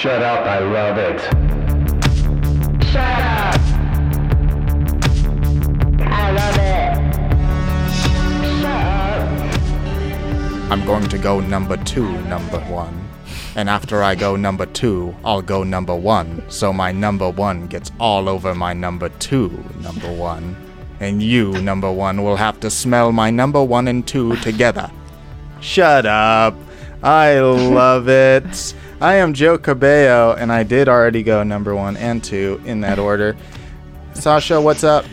Shut up, I love it. Shut up. I love it. Shut up. I'm going to go number two, number one. And after I go number two, I'll go number one. So my number one gets all over my number two, number one. And you, number one, will have to smell my number one and two together. Shut up. I love it. I am Joe Cabello, and I did already go number one and two in that order. Sasha, what's up?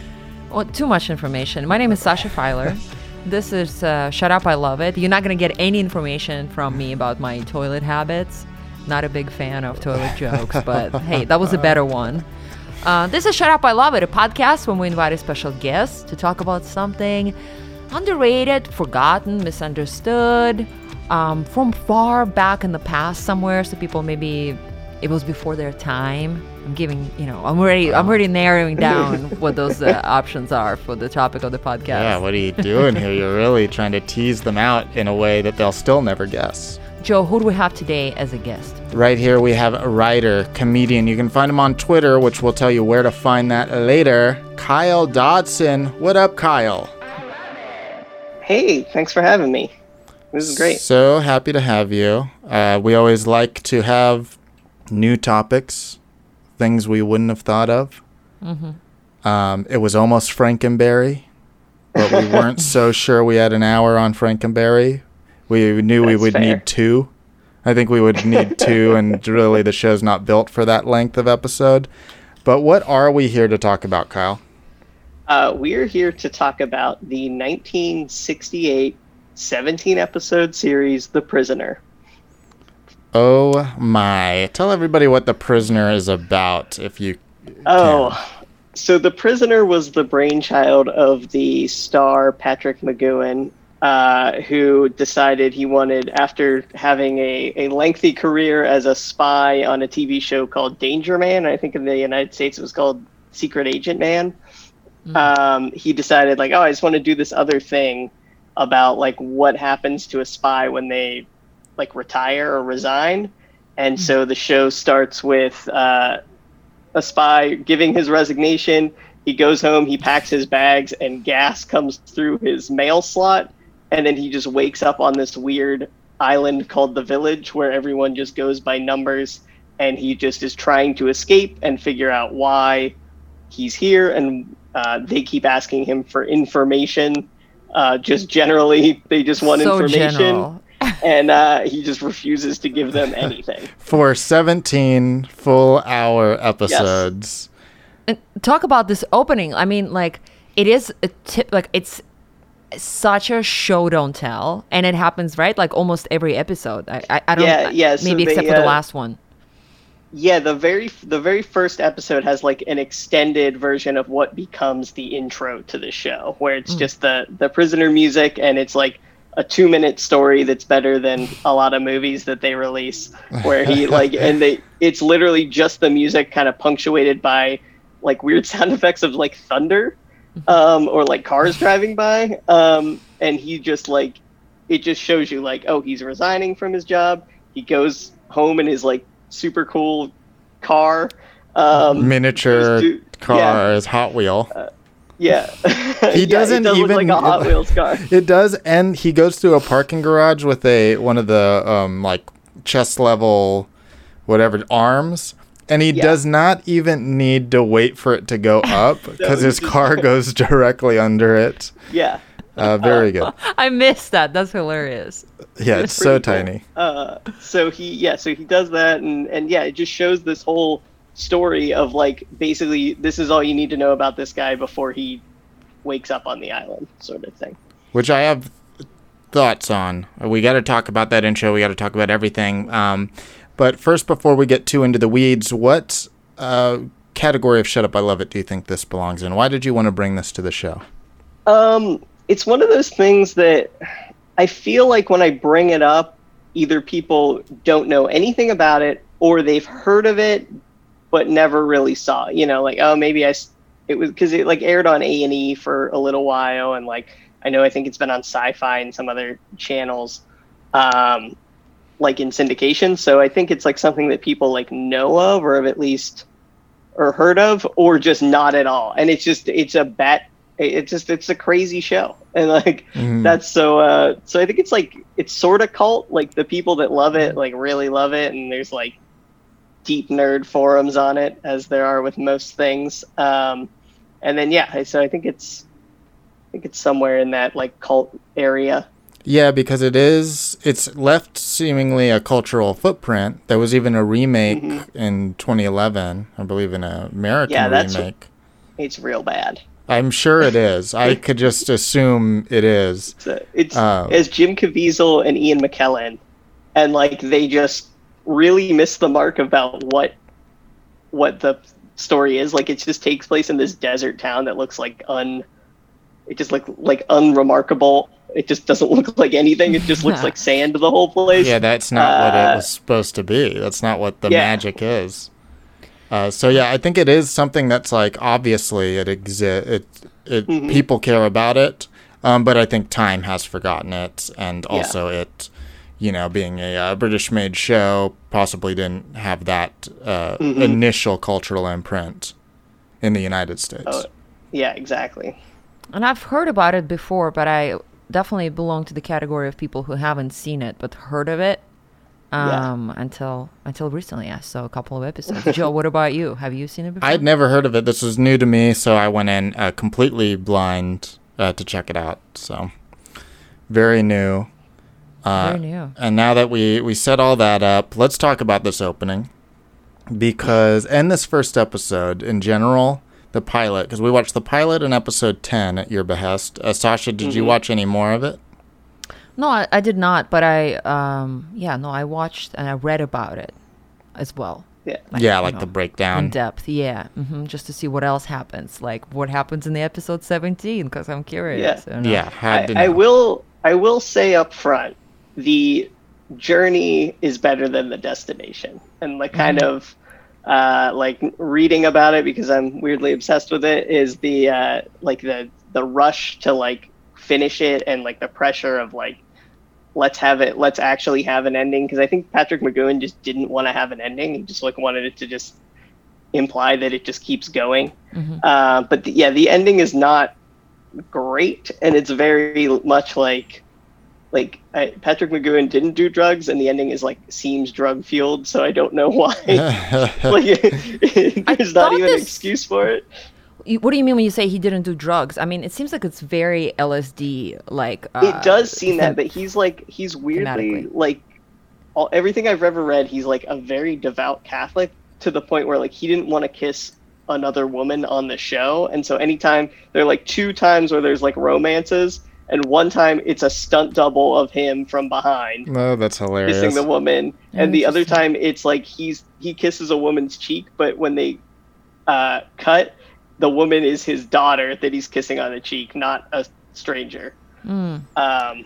Well, too much information. My name is Sasha Filer. This is uh, Shut Up, I Love It. You're not going to get any information from me about my toilet habits. Not a big fan of toilet jokes, but hey, that was a better one. Uh, this is Shut Up, I Love It, a podcast when we invite a special guest to talk about something underrated, forgotten, misunderstood, um, from far back in the past somewhere. So people maybe it was before their time. I'm giving, you know, I'm already, I'm already narrowing down what those uh, options are for the topic of the podcast. Yeah, what are you doing here? You're really trying to tease them out in a way that they'll still never guess. Joe, who do we have today as a guest? Right here, we have a writer, comedian. You can find him on Twitter, which will tell you where to find that later. Kyle Dodson. What up, Kyle? Hey, thanks for having me. This is great. So happy to have you. Uh, we always like to have new topics, things we wouldn't have thought of. Mm-hmm. Um, it was almost Frankenberry, but we weren't so sure we had an hour on Frankenberry. We knew we would fair. need two. I think we would need two, and really the show's not built for that length of episode. But what are we here to talk about, Kyle? Uh, we're here to talk about the 1968 17 episode series, The Prisoner. Oh my. Tell everybody what The Prisoner is about if you. Oh, so The Prisoner was the brainchild of the star Patrick McGoohan, uh, who decided he wanted, after having a, a lengthy career as a spy on a TV show called Danger Man, I think in the United States it was called Secret Agent Man. Um, he decided, like, oh, I just want to do this other thing about like what happens to a spy when they like retire or resign. And so the show starts with uh, a spy giving his resignation. He goes home, he packs his bags, and gas comes through his mail slot. And then he just wakes up on this weird island called the Village where everyone just goes by numbers. And he just is trying to escape and figure out why he's here. And uh, they keep asking him for information. Uh, just generally, they just want so information. general. And uh, he just refuses to give them anything. For 17 full hour episodes. And talk about this opening. I mean, like it is a tip. Like it's such a show don't tell, and it happens right like almost every episode. I I, I don't. Yeah, yeah, so Maybe they, except for the uh, last one. Yeah, the very the very first episode has like an extended version of what becomes the intro to the show, where it's just the the prisoner music, and it's like a two minute story that's better than a lot of movies that they release, where he like and they it's literally just the music kind of punctuated by like weird sound effects of like thunder, um, or like cars driving by, um, and he just like it just shows you like oh he's resigning from his job, he goes home and his like super cool car. Um, Miniature to- car is Hot Wheel. Yeah, He doesn't does even- like a Hot Wheels car. It does, and he goes through a parking garage with a one of the um like chest level, whatever arms, and he Yeah. does not even need to wait for it to go up because he his just- car goes directly under it. Yeah. Uh, very good. I missed that. That's hilarious. Yeah, it's so pretty cool. tiny. Uh, so he yeah, so he does that, and and yeah, it just shows this whole story of like basically this is all you need to know about this guy before he wakes up on the island, sort of thing. which I have thoughts on. We got to talk about that intro. We got to talk about everything. Um, but first, before we get too into the weeds, what uh, category of Shut Up, I Love It do you think this belongs in? Why did you want to bring this to the show? Um, it's one of those things that I feel like when I bring it up, either people don't know anything about it or they've heard of it but never really saw. it. You know, like oh maybe I it was because it like aired on A and E for a little while, and like I know I think it's been on Sci-Fi and some other channels. Um, like in syndication. So I think it's like something that people like know of or have at least or heard of or just not at all. And it's just it's a bet it's just it's a crazy show. And like Mhm. that's so uh so I think it's like it's sort of cult like the people that love it like really love it and there's like deep nerd forums on it as there are with most things. Um and then yeah, so I think it's I think it's somewhere in that like cult area. Yeah, because it is. It's left seemingly a cultural footprint. There was even a remake in 2011, I believe, in an American Yeah, that's remake. It's real bad. I'm sure it is. I could just assume it is. So it's Oh. as Jim Caviezel and Ian McKellen, and like they just really miss the mark about what what the story is. Like it just takes place in this desert town that looks like un. It just like like unremarkable. It just doesn't look like anything. It just looks like sand the whole place. Yeah, that's not what Uh, it was supposed to be. That's not what the yeah. magic is. Uh, so yeah, I think it is something that's like obviously it exists. It it Mhm. people care about it, um, but I think time has forgotten it, and Yeah. also it, you know, being a uh, British-made show, possibly didn't have that uh, Mhm. initial cultural imprint in the United States. Oh, yeah, exactly. And I've heard about it before, but I definitely belong to the category of people who haven't seen it but heard of it Yeah. um, until until recently. I saw a couple of episodes. Joe, what about you? Have you seen it before? I'd never heard of it. This was new to me, so I went in uh, completely blind uh, to check it out. So very new. Uh, Very new. And now that we we set all that up, let's talk about this opening because and this first episode in general, the pilot because we watched the pilot in episode ten at your behest. Uh, Sasha, did you Mhm. watch any more of it? No, I, I did not, but I um yeah, no, I watched and I read about it as well. Yeah. yeah, you like know, the breakdown in depth. Yeah, hmm just to see what else happens, like what happens in the episode 17 because I'm curious. Yeah. you know. Yeah, had I, I will I will say up front, the journey is better than the destination. And like kind Mm-hmm. of uh, like reading about it because I'm weirdly obsessed with it is the uh, like the the rush to like finish it and like the pressure of like let's have it let's actually have an ending because I think Patrick McGoohan just didn't want to have an ending. He just like wanted it to just imply that it just keeps going. Mhm. uh, but the, yeah the ending is not great and it's very much like like I, Patrick McGoohan didn't do drugs and the ending is like seems drug fueled so I don't know why. Like there's not even an excuse for it You- What do you mean when you say he didn't do drugs? I mean, it seems like it's very LSD like. Uh, it does seem that but he's like he's weirdly like all, everything I've ever read he's like a very devout Catholic to the point where like he didn't want to kiss another woman on the show and so anytime there are like two times where there's like romances and one time it's a stunt double of him from behind no, that's hilarious. kissing the woman and the other time it's like he's he kisses a woman's cheek but when they uh, cut the woman is his daughter that he's kissing on the cheek not a stranger Mm, um,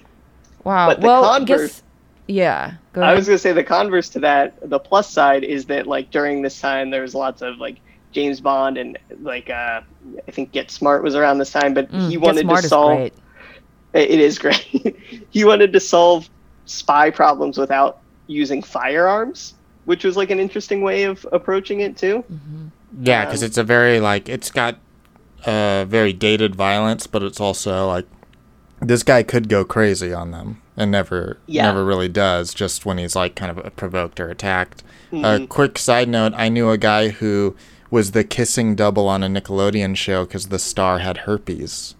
wow. But the well, I converse- guess. Yeah. Go I was gonna say the converse to that, the plus side is that like during this time there was lots of like James Bond and like uh, I think Get Smart was around this time, but Mm, he wanted to is solve. great. It is great. he wanted to solve spy problems without using firearms, which was like an interesting way of approaching it too. hmm Yeah, because Um, it's a very like it's got uh very dated violence, but it's also like this guy could go crazy on them and never Yeah. never really does. Just when he's like kind of provoked or attacked. A Mhm. quick side note: I knew a guy who was the kissing double on a Nickelodeon show because the star had herpes.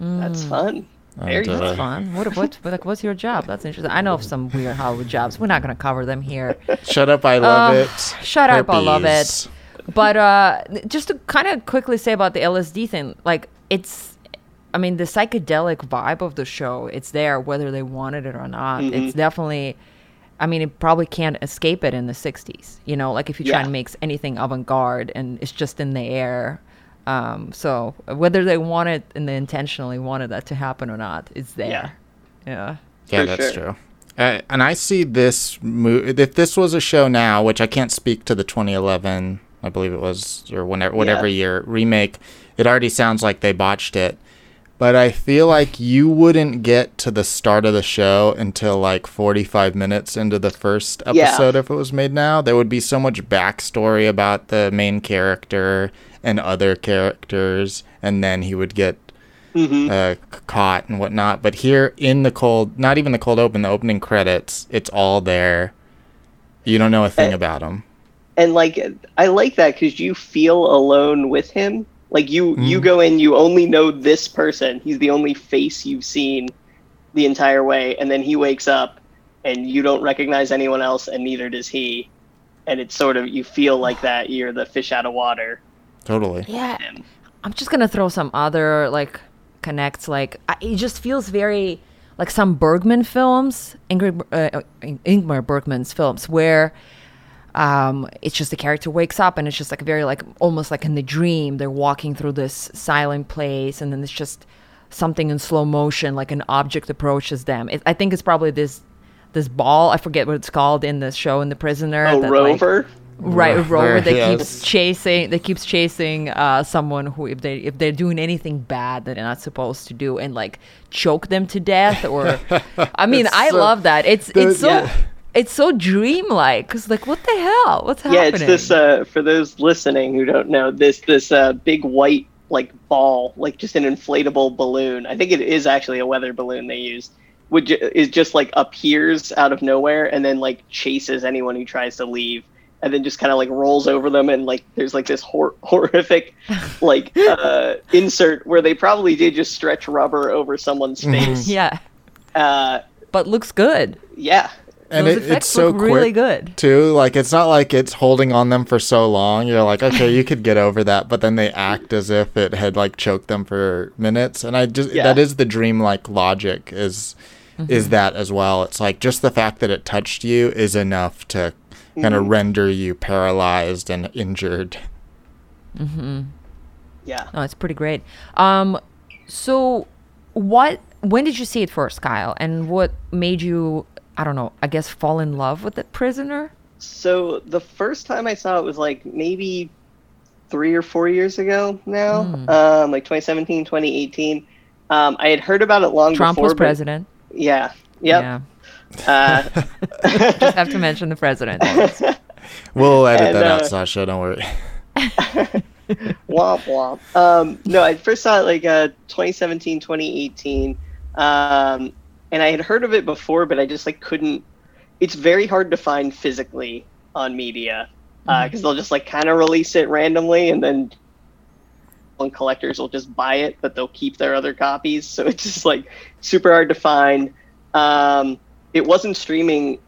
That's fun. Very And, fun. uh, That's fun. What, what, like, what's your job? That's interesting. I know of some weird Hollywood jobs. We're not going to cover them here. Shut up! I love Uh, it. shut up, I love it. Herpes. But uh, just to kind of quickly say about the LSD thing, like, it's, I mean, the psychedelic vibe of the show, it's there whether they wanted it or not. Mhm. It's definitely, I mean, it probably can't escape it in the 60s. You know, like if you try Yeah. and make anything avant garde and it's just in the air. Um, so whether they wanted and they intentionally wanted that to happen or not, it's there. Yeah. Yeah, For that's sure. true. Uh, and I see this mo- if this was a show now, which I can't speak to the 2011, I believe it was, or whatever, whatever Yeah. year remake. It already sounds like they botched it. but I feel like you wouldn't get to the start of the show until like 45 minutes into the first Yeah. episode if it was made now. There would be so much backstory about the main character and other characters, and then he would get hmm uh, caught and whatnot. But here in the cold, not even the cold open, the opening credits, it's all there. You don't know a thing Uh, about him. And like I like that because you feel alone with him. Like you, you Mhm. go in, you only know this person. He's the only face you've seen the entire way, and then he wakes up, and you don't recognize anyone else, and neither does he. And it's sort of you feel like that. You're the fish out of water. Totally. Yeah. Him. I'm just gonna throw some other like connects. Like I, it just feels very like some Bergman films, Ingrid, uh, uh, Ingmar Bergman's films, where um, it's just the character wakes up and it's just like very like almost like in the dream. They're walking through this silent place, and then it's just something in slow motion, like an object approaches them. It, I think it's probably this this ball. I forget what it's called in the show in the prisoner. Oh, that, like- Rover. right Rover, rover that yes. keeps chasing that keeps chasing uh someone who if they if they're doing anything bad that they're not supposed to do and like choke them to death or i mean It's i so- love that it's the- it's so yeah. It's so dreamlike because like what the hell what's happening Yeah, it's this. Uh, for those listening who don't know, this this uh, big white like ball, like just an inflatable balloon. I think it is actually a weather balloon they used. which is just like appears out of nowhere and then like chases anyone who tries to leave, and then just kind of like rolls over them and like there's like this hor- horrific like uh, insert where they probably did just stretch rubber over someone's Mhm. face. yeah Uh, but looks good yeah, And those it, effects it's so look really quick good too. Like it's not like it's holding on them for so long. You're like, okay, you could get over that, but then they act as if it had like choked them for minutes. And I just Yeah. that is the dream like logic is is that as well. It's like just the fact that it touched you is enough to kind of render you paralyzed and injured. Mm-hmm. yeah. no it's pretty great um so what when did you see it first kyle and what made you i don't know i guess fall in love with the prisoner So the first time I saw it was like maybe three or four years ago now, Hmm. um, like 2017, 2018. Um, I had heard about it long trump before. Trump was but- president Yeah. Yep. yeah Uh, just have to mention the president. We'll edit And, that uh, out, Sasha. Don't worry. womp womp. Um, no, I first saw it like uh, 2017, 2018. Um, and I had heard of it before, but I just like couldn't. It's very hard to find physically on media because they'll just like kind of release it randomly, and then one collectors will just buy it, but they'll keep their other copies. So it's just like super hard to find. Um, it wasn't streaming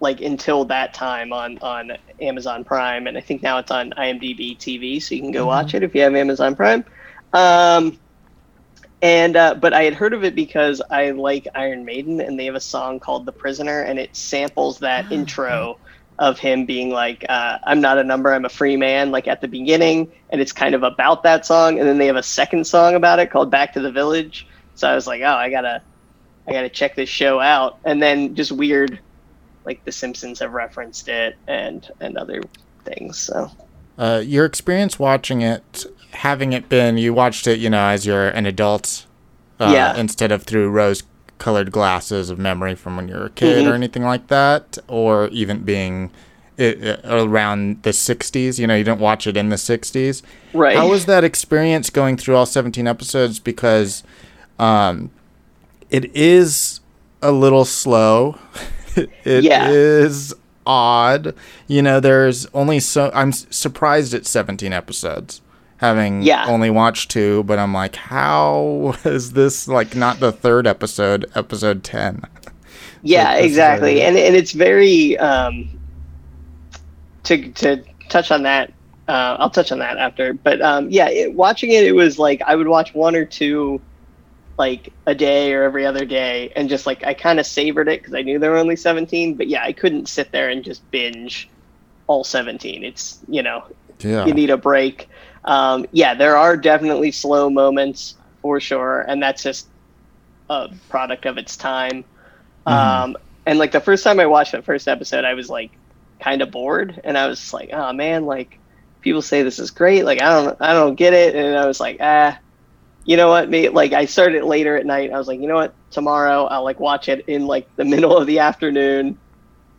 like until that time on on Amazon Prime, and I think now it's on IMDb TV, so you can go watch it if you have Amazon Prime. Um, and uh, but I had heard of it because I like Iron Maiden, and they have a song called "The Prisoner," and it samples that intro of him being like, uh, "I'm not a number, I'm a free man," like at the beginning, and it's kind of about that song. And then they have a second song about it called "Back to the Village." So I was like, "Oh, I gotta, I gotta check this show out." And then just weird, like The Simpsons have referenced it and and other things. So Uh, your experience watching it, having it been, you watched it, you know, as you're an adult, uh, Yeah. instead of through rose-colored glasses of memory from when you were a kid Mhm. or anything like that, or even being i i around the 60s. You know, you didn't watch it in the 60s. right, How was that experience going through all 17 episodes? Because um, it is a little slow. It is Yeah. odd. You know, there's only so. I'm surprised at 17 episodes, having Yeah. only watched two. But I'm like, how is this like not the third episode? Episode 10. yeah is exactly very- and and it's very um to to touch on that uh i'll touch on that after but um yeah it, watching it it was like i would watch one or two like a day or every other day and just like i kind of savored it because i knew there were only 17 but yeah i couldn't sit there and just binge all 17 it's you know Yeah. you need a break. Um, yeah, there are definitely slow moments for sure, and that's just a product of its time. Um, and like the first time I watched the first episode, I was like kind of bored, and I was like, oh man, like people say this is great, like I don't, I don't get it, and I was like, ah, you know what, me like I started later at night. I was like, you know what, tomorrow I'll like watch it in like the middle of the afternoon,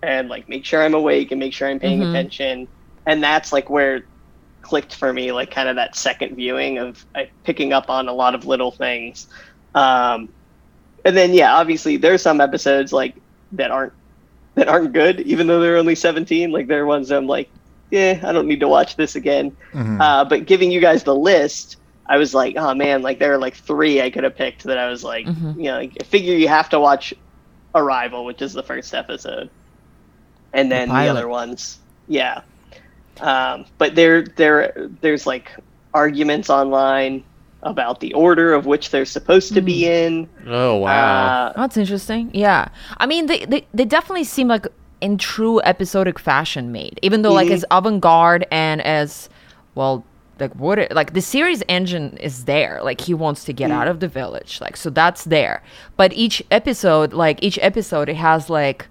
and like make sure I'm awake and make sure I'm paying Mhm. attention. And that's like where clicked for me, like kind of that second viewing of uh, picking up on a lot of little things. Um, and then yeah, obviously there's some episodes like that aren't that aren't good, even though they're only 17. Like there are ones that I'm like, yeah, I don't need to watch this again. Mhm. Uh, but giving you guys the list, I was like, oh man, like there are like three I could have picked that I was like, Mhm. you know, like, I figure you have to watch Arrival, which is the first episode, and then the, pilot. other ones, yeah. Um, but there, there, there's like arguments online about the order of which they're supposed to be in. oh wow. Uh, That's interesting. Yeah. I mean, they, they, they definitely seem like in true episodic fashion made, even though like Mhm. as avant-garde and as well, like what, it, like the series engine is there. Like he wants to get out of the village. Like, so that's there. But each episode, like each episode, it has like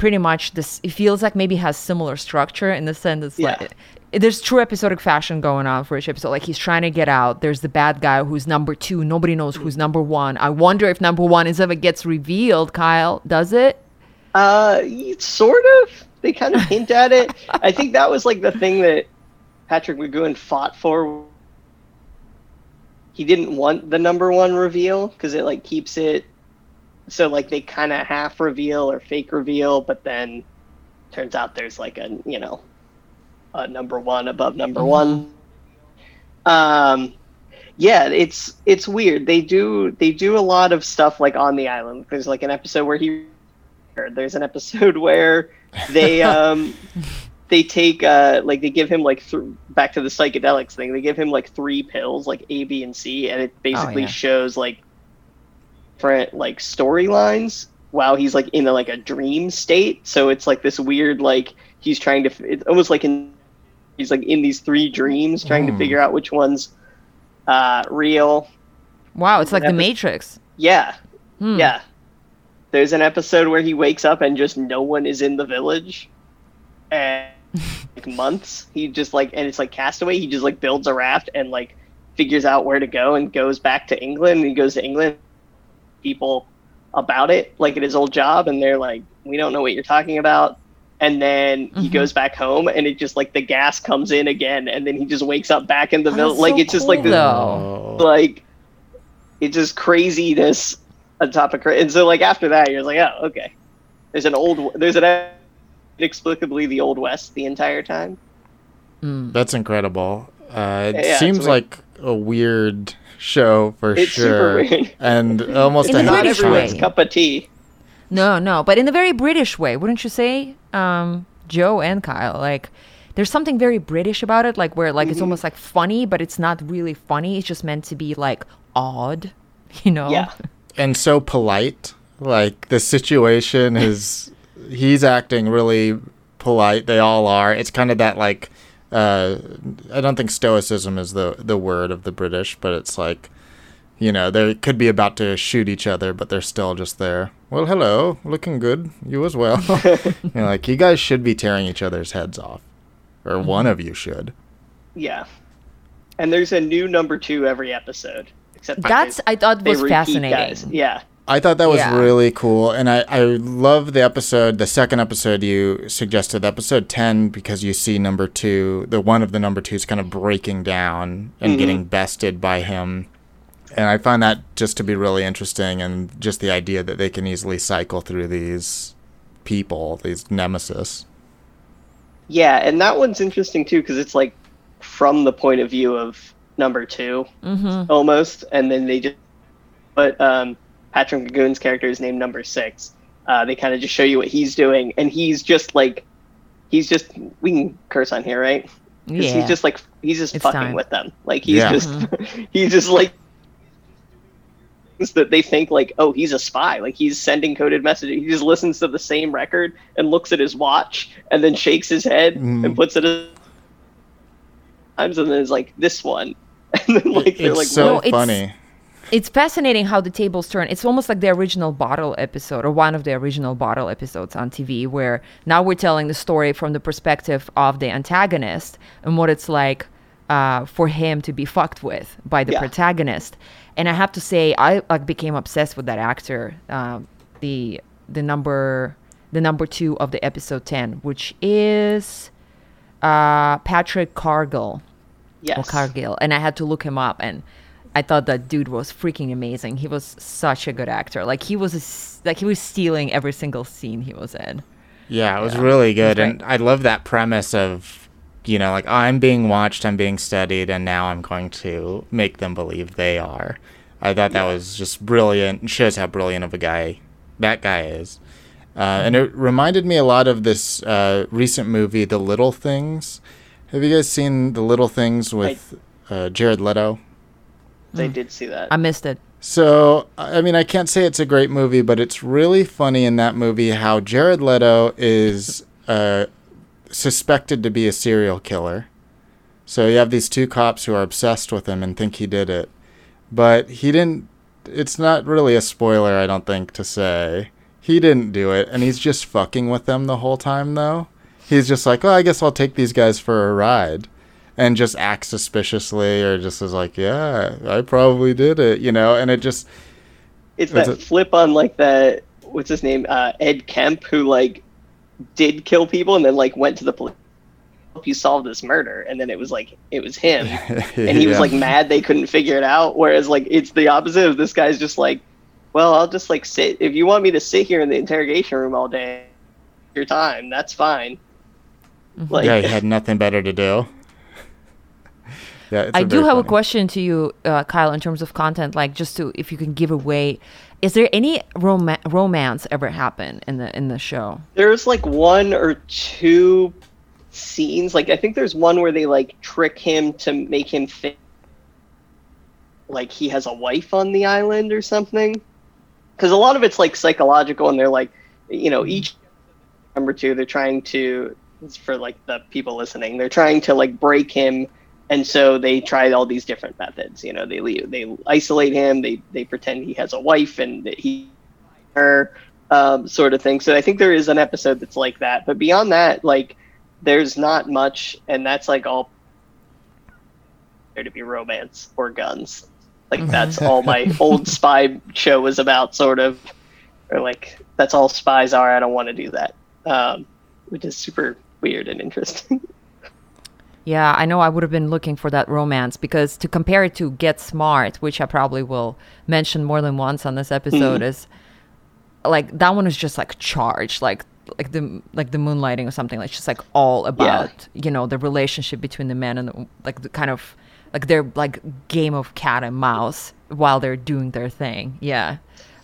pretty much this, it feels like maybe has similar structure in the sense it's Yeah. like, there's true episodic fashion going on for each episode. Like he's trying to get out. There's the bad guy who's number two. Nobody knows who's number one. I wonder if number one is ever gets revealed. Kyle, does it? Uh, sort of. They kind of hint at it. I think that was like the thing that Patrick McGoohan fought for. He didn't want the number one reveal because it like keeps it so like they kind of half reveal or fake reveal, but then turns out there's like a you know a number one above number one. Um, yeah, it's it's weird. They do they do a lot of stuff like on the island. There's like an episode where he there's an episode where they um they take uh like they give him like th- back to the psychedelics thing they give him like three pills like a b and c and it basically yeah. shows like different like storylines while he's like in a, like a dream state so it's like this weird like he's trying to it's almost like in he's like in these three dreams trying to Hmm. figure out which one's uh real Wow, it's like the Epi- Matrix. yeah Hmm. yeah. There's an episode where he wakes up and just no one is in the village. And like months. He just like and it's like castaway, he just like builds a raft and like figures out where to go and goes back to England. He goes to England people about it, like at his old job, and they're like, We don't know what you're talking about. And then he Mhm. goes back home and it just like the gas comes in again and then he just wakes up back in the Oh, village. that's Like so it's just like cool, this though. Oh. like it's just craziness on top of cra- and so like after that you're like oh okay there's an old there's an inexplicably the old west the entire time Mm. That's incredible. Uh, it Yeah, seems like a weird show for It's super sure, weird. and almost In a the not British everyone's way. cup of tea No, no, but in a very British way, wouldn't you say, um, Joe and Kyle? Like, there's something very British about it, like where like Mm-hmm. it's almost like funny, but it's not really funny. It's just meant to be like odd, you know? yeah and so polite. Like the situation is, he's acting really polite. They all are. It's kind of that like, uh, I don't think stoicism is the the word of the British, but it's like, you know, they could be about to shoot each other, but they're still just there. Well, hello, looking good. You as well. you know, like you guys should be tearing each other's heads off, or one of you should. yeah and there's a new number two every episode except That's they- I thought was fascinating. guys. yeah I thought that was Yeah. really cool, and I I love the episode, the second episode you suggested, episode ten, because you see number two, the one of the number twos, kind of breaking down and Mhm. getting bested by him, and I find that just to be really interesting, and just the idea that they can easily cycle through these people, these nemesis. yeah and that one's interesting too because it's like from the point of view of number two Mm-hmm. almost, and then they just but um, Patrick McGoohan's character is named Number Six. Uh, they kind of just show you what he's doing, and he's just like he's just we can curse on here, right? Yeah. he's just like he's just It's fucking time. with them. Like he's Yeah. just he's just like things that they think like oh he's a spy like he's sending coded messages he just listens to the same record and looks at his watch and then shakes his head Mm. and puts it in times and then is like this one and then like they're it's like so No, it's- funny. It's fascinating how the tables turn. It's almost like the original Bottle episode, or one of the original Bottle episodes on TV, where now we're telling the story from the perspective of the antagonist and what it's like uh, for him to be fucked with by the Yeah. protagonist. And I have to say, I like became obsessed with that actor. Uh, the the number the number two of the episode ten, which is uh, Patrick Cargill Yes. or Cargill, and I had to look him up, and I thought that dude was freaking amazing. He was such a good actor. Like he was a s like he was stealing every single scene he was in. Yeah, it was really good, great. and I love that premise of, you know, like I'm being watched, I'm being studied, and now I'm going to make them believe they are. I thought that was just brilliant. It shows how brilliant of a guy that guy is. Uh, and it reminded me a lot of this uh, recent movie, The Little Things. Have you guys seen The Little Things with uh, Jared Leto? They did see that. I missed it. So, I mean, I can't say it's a great movie, but it's really funny in that movie how Jared Leto is uh, suspected to be a serial killer. So you have these two cops who are obsessed with him and think he did it. But he didn't. It's not really a spoiler, I don't think, to say. He didn't do it, and he's just fucking with them the whole time, though. He's just like, oh, I guess I'll take these guys for a ride. And just acts suspiciously, or just is like, yeah, I probably did it, you know? And it just. It's that a- flip on like that. What's his name? Uh, Ed Kemp, who like did kill people and then like went to the police. Help you solve this murder, and then it was like it was him, and he was like mad they couldn't figure it out. Whereas like it's the opposite of this guy's just like, well, I'll just like sit. If you want me to sit here in the interrogation room all day, your time, that's fine. Like, yeah, he had nothing better to do. Yeah, it's I a do very have a question to you, uh, Kyle, in terms of content. Like, just to if you can give away, is there any rom- romance ever happen in the in the show? there's like one or two scenes like i think there's one where they like trick him to make him think like he has a wife on the island or something because a lot of it's like psychological and they're like you know each number two they're trying to it's for like the people listening they're trying to like break him and so they try all these different methods you know they leave, they isolate him they they pretend he has a wife and that he her um, sort of thing. So i think there is an episode that's like that. But beyond that like there's not much and that's like all there to be romance or guns. Like that's all my old spy show was about sort of. Or like that's all spies are. I don't want to do that. Um, which is super weird and interesting Yeah, I know I would have been looking for that romance because to compare it to Get Smart, which I probably will mention more than once on this episode, is like that one is just like charged, like like the like the moonlighting or something. Like it's just like all about you know the relationship between the men and the, like the kind of like their like game of cat and mouse while they're doing their thing. Yeah.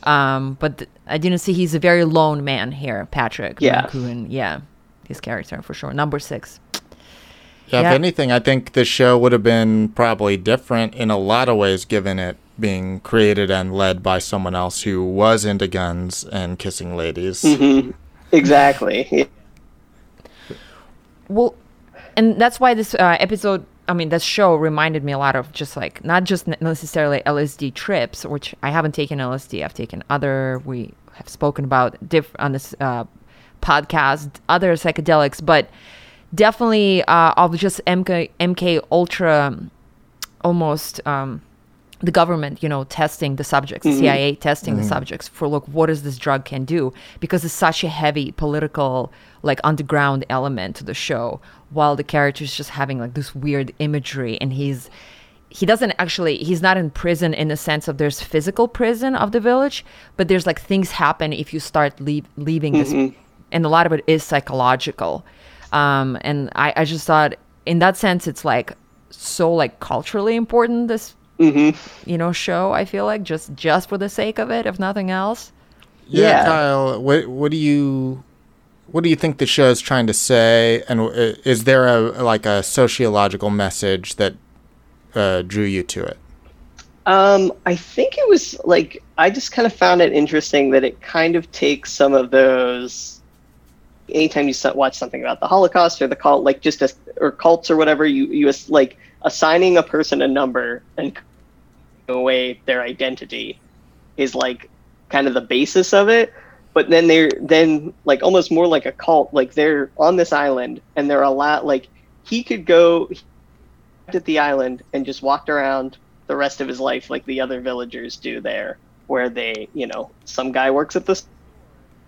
Um, but th- I didn't see he's a very lone man here, Patrick. Yeah. Yeah. His character for sure. Number six. Yeah, Yeah. if anything, I think the show would have been probably different in a lot of ways, given it being created and led by someone else who was into guns and kissing ladies. Mm-hmm. exactly Well, and that's why this uh, episode, I mean, this show reminded me a lot of just like not just necessarily LSD trips, which I haven't taken LSD. I've taken other. We have spoken about diff on this uh, podcast other psychedelics, but definitely uh, of just MK MK Ultra, almost. Um, the government, you know, testing the subjects, the CIA testing the subjects for look what does this drug can do? Because it's such a heavy political like underground element to the show while the character's just having like this weird imagery and he's he doesn't actually he's not in prison in the sense of there's physical prison of the village but there's like things happen if you start leave, leaving this and a lot of it is psychological um and i i just thought in that sense it's like so like culturally important this you know show i feel like just just for the sake of it if nothing else Yeah, Yeah. Kyle, what what do you what do you think the show is trying to say, and uh, is there a like a sociological message that uh, drew you to it? Um, I think it was like I just kind of found it interesting that it kind of takes some of those. Anytime you watch something about the Holocaust or the cult, like just a, or cults or whatever, you you as- like assigning a person a number and away their identity is like kind of the basis of it. But then they're then like almost more like a cult. Like they're on this island and they're a lot like he could go at the island and just walked around the rest of his life like the other villagers do there, where they, you know, some guy works at this,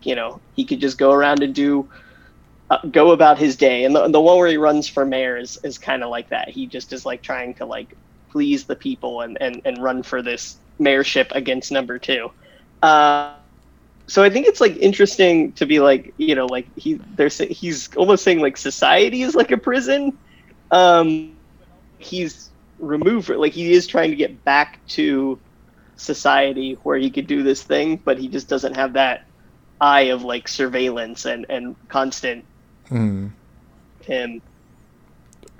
you know, he could just go around and do, uh, go about his day. And the, the one where he runs for mayor is, is kind of like that. He just is like trying to like please the people and, and, and run for this mayorship against number two. Uh, so I think it's like interesting to be like, you know, like he, they're he's almost saying like society is like a prison. Um, he's removed like he is trying to get back to society where he could do this thing but he just doesn't have that eye of like surveillance and and constant Mm. him. In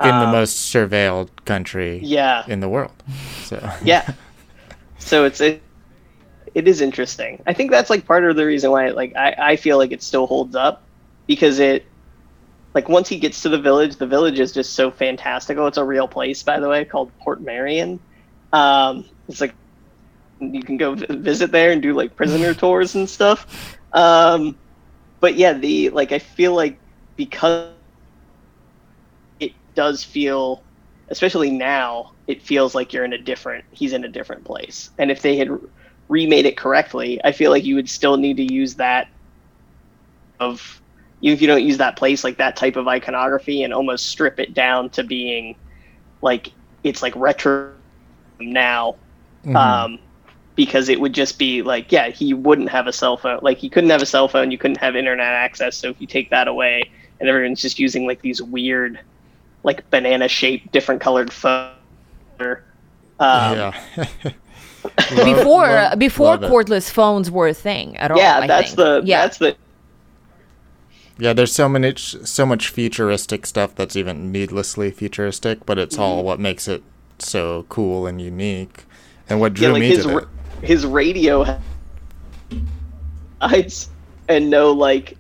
the Um, most surveilled country yeah. in the world. So. Yeah. So it's it, it is interesting. I think that's like part of the reason why like I, I feel like it still holds up because it like once he gets to the village the village is just so fantastical. It's a real place by the way called Portmeirion. Um it's like you can go visit there and do like prisoner tours and stuff um but yeah the like i feel like because it does feel especially now it feels like you're in a different he's in a different place and if they had remade it correctly i feel like you would still need to use that of even if you don't use that place like that type of iconography and almost strip it down to being like it's like retro now Mhm. um, because it would just be like, yeah, he wouldn't have a cell phone. Like he couldn't have a cell phone. You couldn't have internet access. So if you take that away, and everyone's just using like these weird, like banana shaped, different colored phone. Um, yeah. Love- before love- before love it. cordless phones were a thing at all. yeah, I that's think. the yeah. that's the Yeah, there's so many, so much futuristic stuff that's even needlessly futuristic, but it's Mm-hmm. all what makes it so cool and unique, and what drew yeah, like me his to ra- it. His radio eyes and no like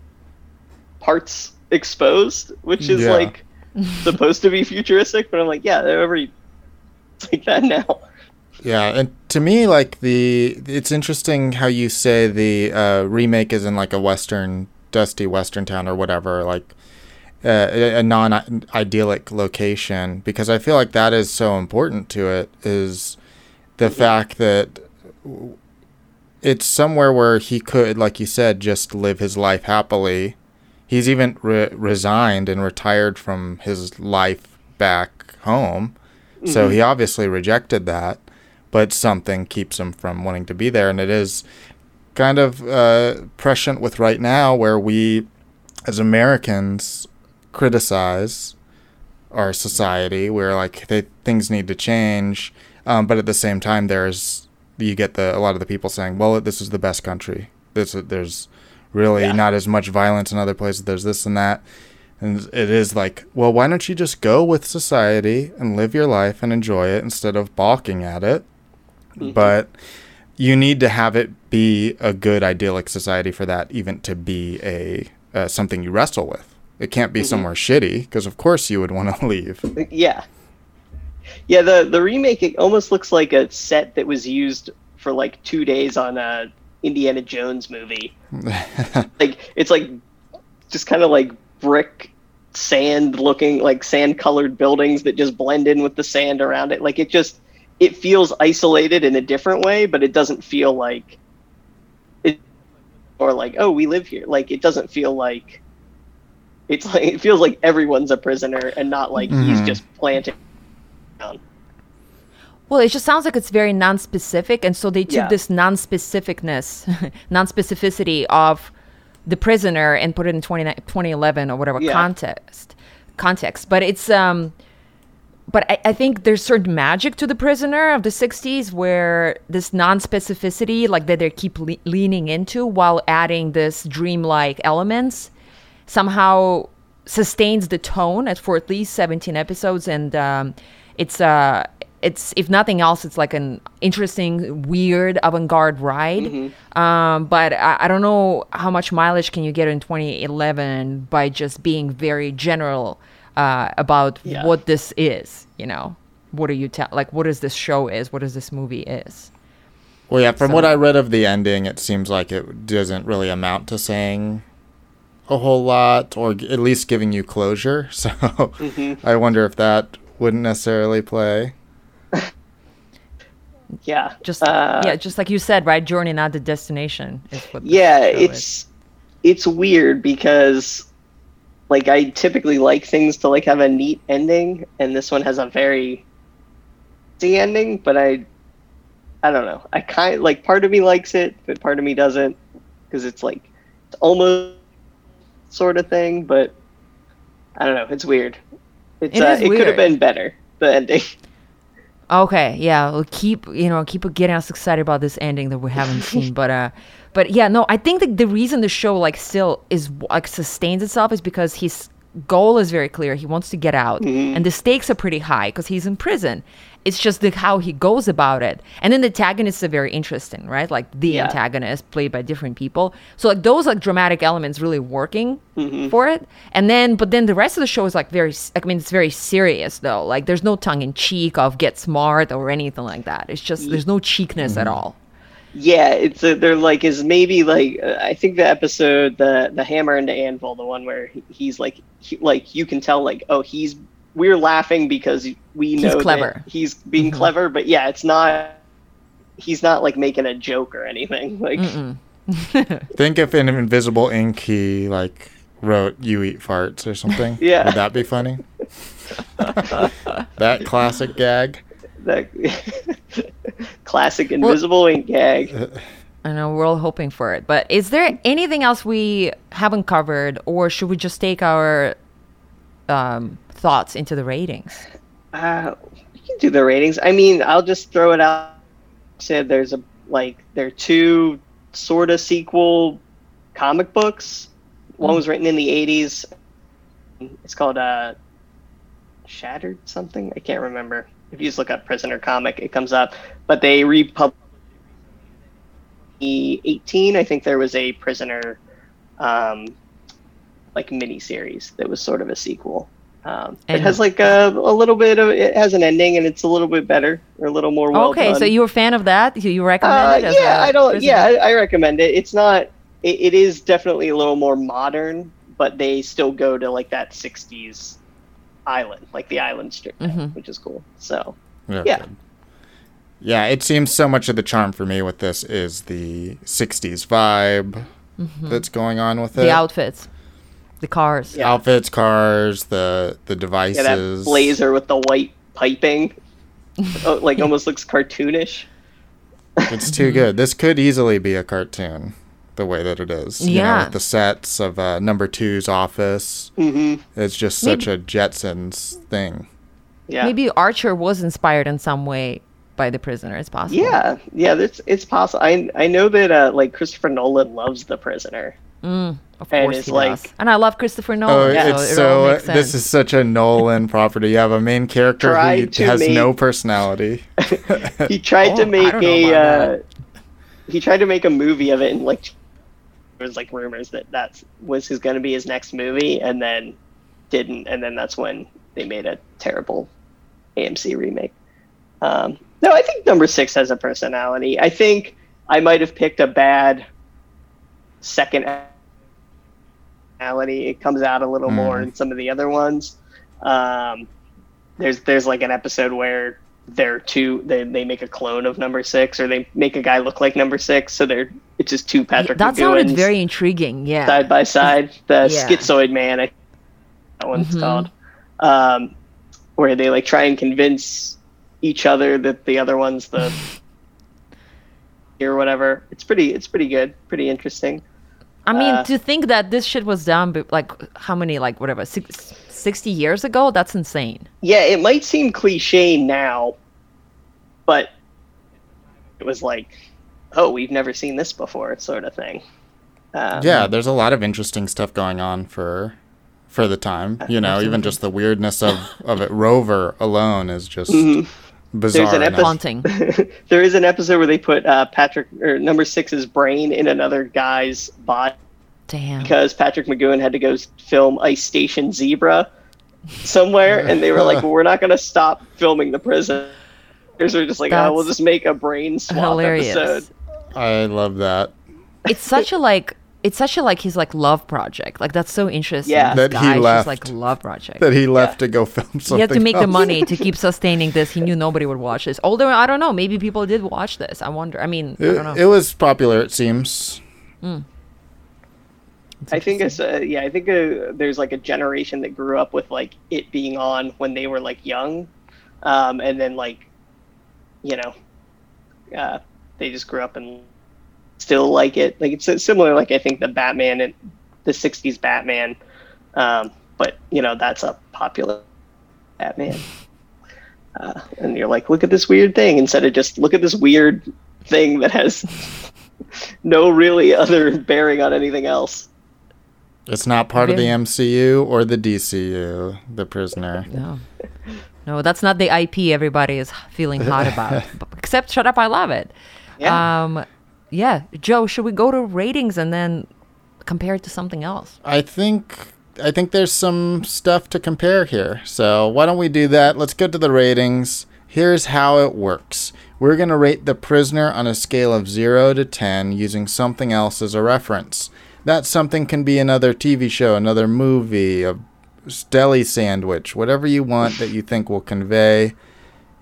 parts exposed, which is Yeah. like supposed to be futuristic. But I'm like, yeah, they're every it's like that now. Yeah, and to me, like the, it's interesting how you say the uh, remake is in like a western, dusty western town or whatever, like uh, a a non-idyllic location, because I feel like that is so important to it. Is the fact that it's somewhere where he could, like you said, just live his life happily. He's even re- resigned and retired from his life back home. So he obviously rejected that, but something keeps him from wanting to be there. And it is kind of uh, prescient with right now where we, as Americans, criticize our society where like they, things need to change. Um, but at the same time, there's you get the a lot of the people saying, "Well, this is the best country. This there's really Yeah. not as much violence in other places. There's this and that." And it is like, well, why don't you just go with society and live your life and enjoy it instead of balking at it? But you need to have it be a good idyllic society for that even to be a uh, something you wrestle with. It can't be somewhere shitty because of course you would want to leave. Yeah. Yeah, the the remake it almost looks like a set that was used for like two days on a Indiana Jones movie. like it's like just kind of like brick sand looking like sand colored buildings that just blend in with the sand around it. Like it just it feels isolated in a different way, but it doesn't feel like it or like oh we live here. Like it doesn't feel like it's like it feels like everyone's a prisoner and not like he's Mhm. just planting down. Well, it just sounds like it's very non-specific, and so they took Yeah. this non-specificness, non-specificity of the prisoner and put it in 20, 2011 or whatever Yeah. context. Context, but it's um, but I, I think there's certain magic to the prisoner of the 60s where this non-specificity, like that they keep le- leaning into while adding this dreamlike elements, somehow sustains the tone at, for at least 17 episodes and um, it's uh it's if nothing else it's like an interesting weird avant-garde ride. Um, but I, I don't know how much mileage can you get in 2011 by just being very general uh, about Yeah. what this is you know? What are you tell like what is this show is? What is this movie is? Well, yeah, from So- what I read of the ending, it seems like it doesn't really amount to saying a whole lot, or at least giving you closure. So I wonder if that wouldn't necessarily play. Yeah. Just Uh, yeah, just like you said, right? Journey, not the destination. Is what the yeah show is. it's it's weird because like i typically like things to like have a neat ending and this one has a very the ending but i i don't know i kind like part of me likes it but part of me doesn't because it's like it's almost sort of thing but i don't know it's weird it's It uh, it could have been better the ending Okay, yeah, we'll keep you know keep getting us excited about this ending that we haven't seen, but uh, but yeah, no, I think that the reason the show like still is like sustains itself is because his goal is very clear. He wants to get out, and the stakes are pretty high because he's in prison. It's just the how he goes about it, and then the antagonists are very interesting, right? Like the Yeah. antagonist played by different people. So like those like dramatic elements really working for it, and then but then the rest of the show is like very. I mean, it's very serious though. Like there's no tongue in cheek of get smart or anything like that. It's just there's no cheekness at all. Yeah, it's a, they're like is maybe like uh, I think the episode the the hammer and the anvil the one where he- he's like he, like you can tell like oh he's we're laughing because we know that clever. he's being clever but yeah it's not he's not like making a joke or anything like Think if in Invisible Ink he like wrote "You eat farts" or something. Yeah. Would that be funny? that classic gag. that classic invisible ink gag. I know we're all hoping for it. But is there anything else we haven't covered, or should we just take our um, thoughts into the ratings? Uh, you can do the ratings. I mean, I'll just throw it out. Said there's a like there are two sort of sequel comic books. One was written in the '80s. It's called uh, Shattered something. I can't remember. If you just look up Prisoner comic, it comes up. But they republished 18. I think there was a Prisoner um, like mini series that was sort of a sequel. Um, it has like a, a little bit of it has an ending and it's a little bit better or a little more well okay, done. so you're a fan of that? You, you recommend Uh, it? As yeah, I I don't. Yeah, I, I recommend it. It's not. It, it is definitely a little more modern, but they still go to like that '60s island, like the island strip, Mhm. which is cool. So Yeah. Yeah. Yeah, it seems so much of the charm for me with this is the 60s vibe that's going on with it. the outfits, the cars. Yeah. Outfits, cars, the the devices. yeah, devices. that blazer with the white piping, oh, like almost looks cartoonish. It's too good. This could easily be a cartoon, the way that it is. You know, Yeah. the sets of uh, number two's office. hmm It's just Maybe- such a Jetsons thing. Yeah. Maybe Archer was inspired in some way by the prisoner. It's possible. Yeah, yeah, it's it's possible. I I know that uh, like Christopher Nolan loves The Prisoner. Mm, of And course he like- does. And I love Christopher Oh, Nolan. yeah. it's so it so. makes sense. this is such a Nolan property. You have a main character who has make- no personality. He tried Oh, to make a uh, he tried to make a movie of it, and like there was like rumors that that was his going to be his next movie, and then didn't, and then that's when they made a terrible AMC remake. Um, no, I think number six has a personality. I think I might have picked a bad second personality. It comes out a little more Mm. in some of the other ones. Um, there's there's like an episode where they're two they, they make a clone of number six or they make a guy look like number six so they're it's just two patrick that sounded very intriguing. Yeah. side by side the Yeah. schizoid man I, that one's Mhm. called um, where they like try and convince each other that the other one's the or whatever it's pretty it's pretty good pretty interesting I mean, Uh, to think that this shit was done, but like how many, like whatever, six, 60 years ago? That's insane. yeah it might seem cliche now but it was like oh we've never seen this before sort of thing um, yeah, there's a lot of interesting stuff going on for for the time. You know, even just the weirdness of of it. Rover alone is just Mhm. Bizarre. There's an enough. episode- Haunting. there is an episode where they put uh, Patrick or number six's brain in another guy's body Damn. because Patrick McGoohan had to go film Ice Station Zebra somewhere, and they were like, well, "We're not going to stop filming the prison." They're just like, "Oh, we'll just make a brain swap Hilarious. episode." I love that. It's such a like. It's such a like his like love project. Like that's so interesting. Yeah. This That he guy, it's left. just like love project. That he left to go film something. he had to make the money to keep sustaining this. He knew nobody would watch this. Although I don't know, maybe people did watch this. I wonder. I mean, I don't know. It, it was popular, it seems. I think it's uh, yeah. I think uh, there's like a generation that grew up with like it being on when they were like young, um, and then like, you know, uh, they just grew up and still like it. Like it's similar. Like I think the Batman and the '60s Batman, um, but you know that's a popular Batman. Uh, and you're like, look at this weird thing instead of just look at this weird thing that has no really other bearing on anything else. It's not part of the MCU or the DCU, The Prisoner. No. No, that's not the IP everybody is feeling hot about. Except Shut Up, I Love It. Yeah. Um, yeah. Joe, should we go to ratings and then compare it to something else? I think I think there's some stuff to compare here. So why don't we do that? Let's go to the ratings. Here's how it works. We're going to rate The Prisoner on a scale of 0 to 10 using something else as a reference. That something can be another TV show, another movie, a deli sandwich, whatever you want that you think will convey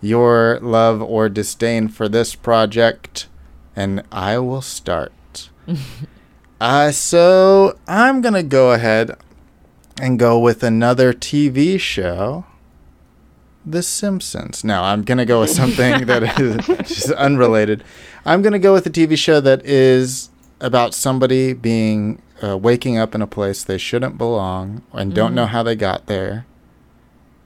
your love or disdain for this project. And I will start. Uh, so I'm gonna go ahead and go with another TV show, The Simpsons. Now I'm gonna go with something that is just unrelated. I'm gonna go with a TV show that is about somebody being uh, waking up in a place they shouldn't belong and don't know how they got there,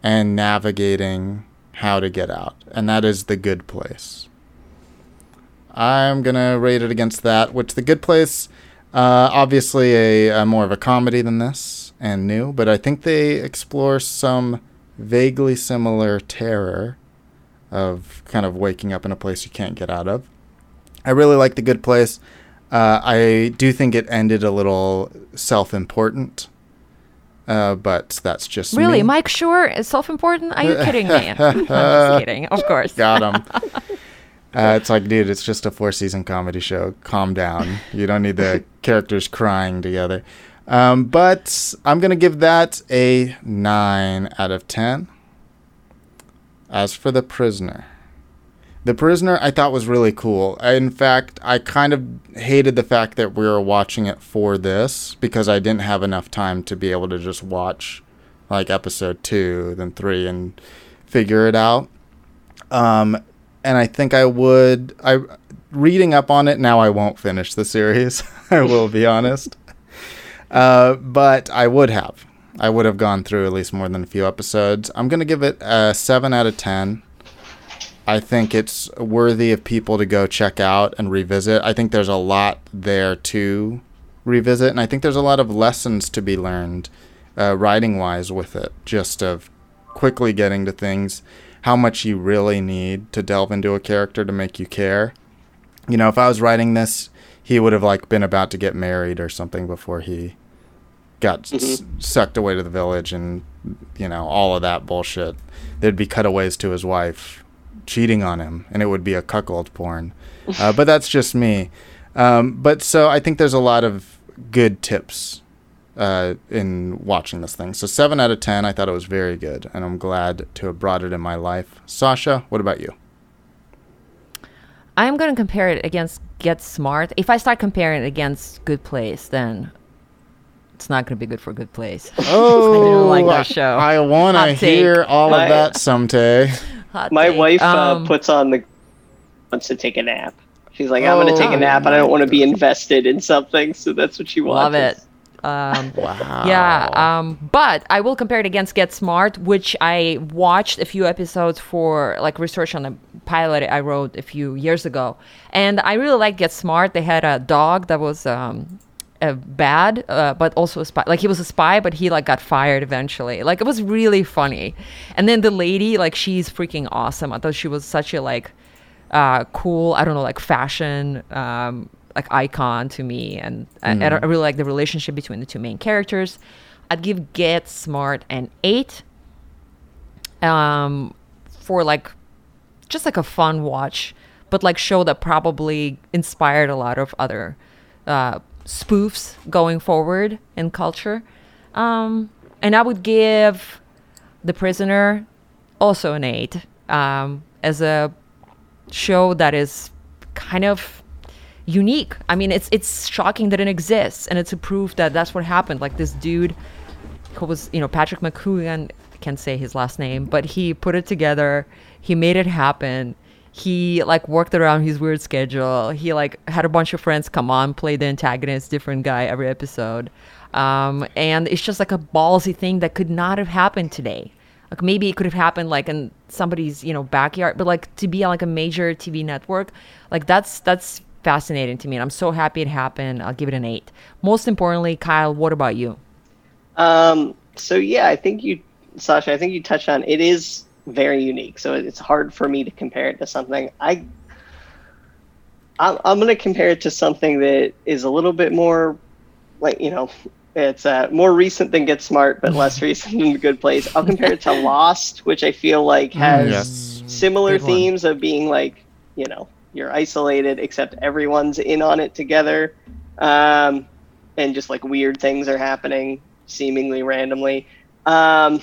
and navigating how to get out, and that is The Good Place. I'm gonna rate it against that, which The Good Place, uh, obviously a, a more of a comedy than this and new, but I think they explore some vaguely similar terror of kind of waking up in a place you can't get out of. I really like The Good Place. Uh, I do think it ended a little self-important, uh, but that's just Really? me. Mike Schur is self important? Are you kidding me? I'm just kidding. Of course. Got him. Uh, it's like, dude, it's just a four season comedy show. Calm down. You don't need the characters crying together. Um, but I'm going to give that a 9 out of 10. As for The Prisoner, The Prisoner I thought was really cool. In fact, I kind of hated the fact that we were watching it for this because I didn't have enough time to be able to just watch like episode 2, then 3 and figure it out. Um, and I think I would. I reading up on it now. I won't finish the series. I will be honest. Uh, but I would have. I would have gone through at least more than a few episodes. I'm gonna give it a seven out of ten. I think it's worthy of people to go check out and revisit. I think there's a lot there to revisit, and I think there's a lot of lessons to be learned, uh, writing wise, with it. Just of quickly getting to things, how much you really need to delve into a character to make you care. You know, if I was writing this, he would have like been about to get married or something before he got s- sucked away to the village and you know all of that bullshit. There'd be cutaways to his wife cheating on him, and it would be a cuckold porn. Uh, but that's just me. Um, but so I think there's a lot of good tips uh, in watching this thing. So seven out of ten, I thought it was very good, and I'm glad to have brought it in my life. Sasha, what about you? I'm going to compare it against Get Smart. If I start comparing it against Good Place, then it's not going to be good for Good Place. Oh, like that show. I want to hear all My- of that someday. Hot My take. wife uh, Um, puts on the wants to take a nap. She's like, I'm gonna take Oh a nap, and I don't want to be invested in something, so that's what she wants. Love it. Um, Wow. Yeah, um, but I will compare it against Get Smart, which I watched a few episodes for like research on a pilot I wrote a few years ago, and I really like Get Smart. They had a dog that was um, a bad, uh, but also a spy. Like he was a spy, but he like got fired eventually. Like it was really funny. And then the lady, like she's freaking awesome. I thought she was such a like uh, cool. I don't know, like fashion. Um, like icon to me. And I, I, I really like the relationship between the two main characters. I'd give get smart an eight um for like just like a fun watch but like show that probably inspired a lot of other uh spoofs going forward in culture. Um, and I would give The Prisoner also an eight um, as a show that is kind of unique. I mean, it's it's shocking that it exists, and it's a proof that that's what happened. Like this dude who was, you know, Patrick McCoogan, I can't say his last name, but he put it together. He made it happen. He like worked around his weird schedule. He like had a bunch of friends come on, play the antagonist, different guy every episode. Um, and it's just like a ballsy thing that could not have happened today. Like maybe it could have happened like in somebody's, you know, backyard, but like to be on like a major TV network, like that's that's fascinating to me. And I'm so happy it happened. I'll give it an eight. Most importantly, Kyle, what about you? Um, so yeah, I think you, Sasha, I think you touched on it is very unique. So it's hard for me to compare it to something. I, I'm, I'm going to compare it to something that is a little bit more, like you know, it's uh, more recent than Get Smart, but less recent than The Good Place. I'll compare it to Lost, which I feel like has yes. similar Good one. themes of being like, you know, you're isolated, except everyone's in on it together, um, and just like weird things are happening seemingly randomly. Um,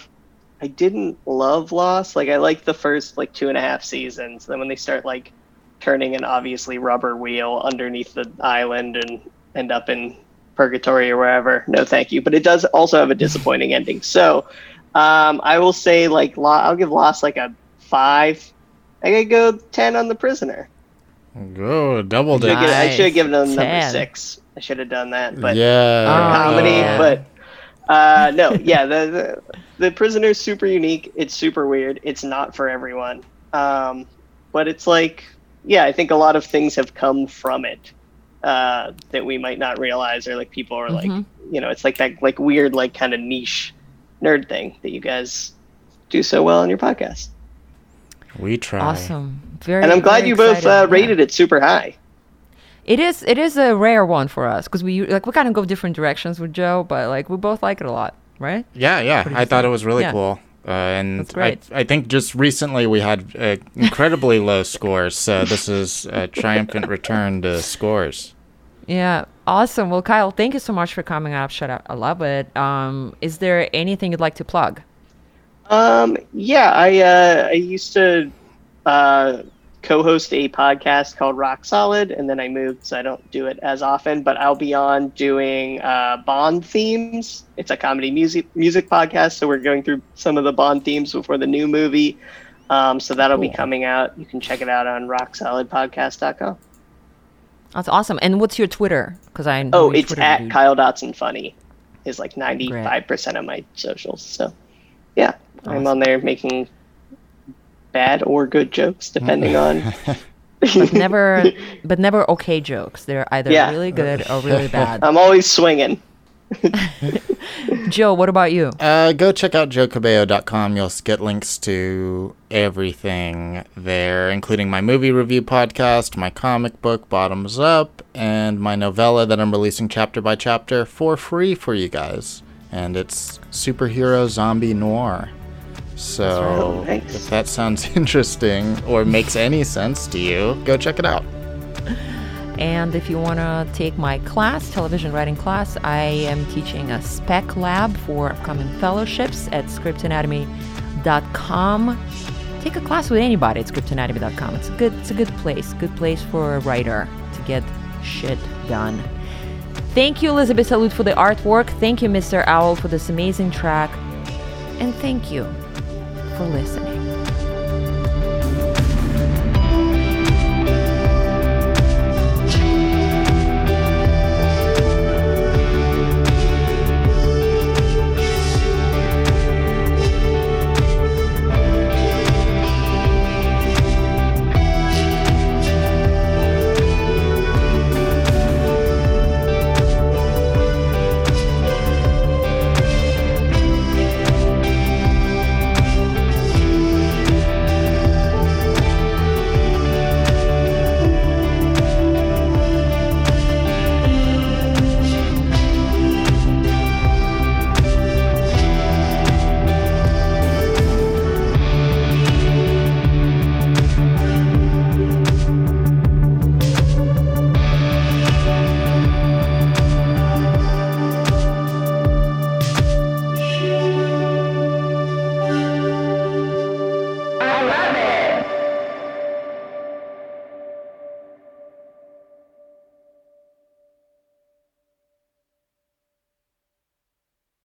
I didn't love Lost. Like I liked the first like two and a half seasons. Then when they start like turning an obviously rubber wheel underneath the island and end up in purgatory or wherever, no thank you. But it does also have a disappointing ending. So um, I will say like I'll give Lost like a five. I gotta go ten on the prisoner. Go double Should have I should have given them number 10. six. I should have done that. But yeah. Oh, comedy, yeah. but uh, no, yeah, the, the the prisoner's super unique. It's super weird. It's not for everyone, um, but it's like, yeah, I think a lot of things have come from it uh, that we might not realize, or like people are like, Mhm. you know, it's like that like weird like kind of niche nerd thing that you guys do so well on your podcast. we try. Awesome. Very. And I'm glad very you both excited. uh, Yeah. rated it super high. It is. It is a rare one for us because we like we kind of go different directions with Joe, but like we both like it a lot, right? Yeah, yeah. I thought it was really Yeah. cool. Uh, and I, I think just recently we had uh, incredibly low scores, so this is a triumphant return to scores. Yeah. Awesome. Well, Kyle, thank you so much for coming up. Shut up. I love it. Um, is there anything you'd like to plug? Um, yeah, I uh, I used to uh, co-host a podcast called Rock Solid, and then I moved, so I don't do it as often. But I'll be on doing uh, Bond themes. It's a comedy music music podcast, so we're going through some of the Bond themes before the new movie. Um, so that'll be coming out. You can check it out on rocksolidpodcast.com. That's awesome. And what's your Twitter? Because I know Oh, it's Twitter at. Kyle Dotson Funny. Is like ninety five percent of my socials. So, yeah, I'm on there making bad or good jokes depending on. But never, but never okay jokes. They're either Yeah. really good or really bad. I'm always swinging. Joe, what about you? Uh, go check out joecabello.com. You'll get links to everything there, including my movie review podcast, my comic book, Bottoms Up, and my novella that I'm releasing chapter by chapter for free for you guys. And it's superhero zombie noir. So. Oh, nice. if that sounds interesting or makes any sense to you, go check it out. And if you want to take my class, television writing class, I am teaching a spec lab for upcoming fellowships at scriptanatomy.com. Take a class with anybody at scriptanatomy.com. It's a good it's a good place. Good place for a writer to get shit done. Thank you, Elizabeth Salute, for the artwork. Thank you, Mr. Owl, for this amazing track. And thank you for listening.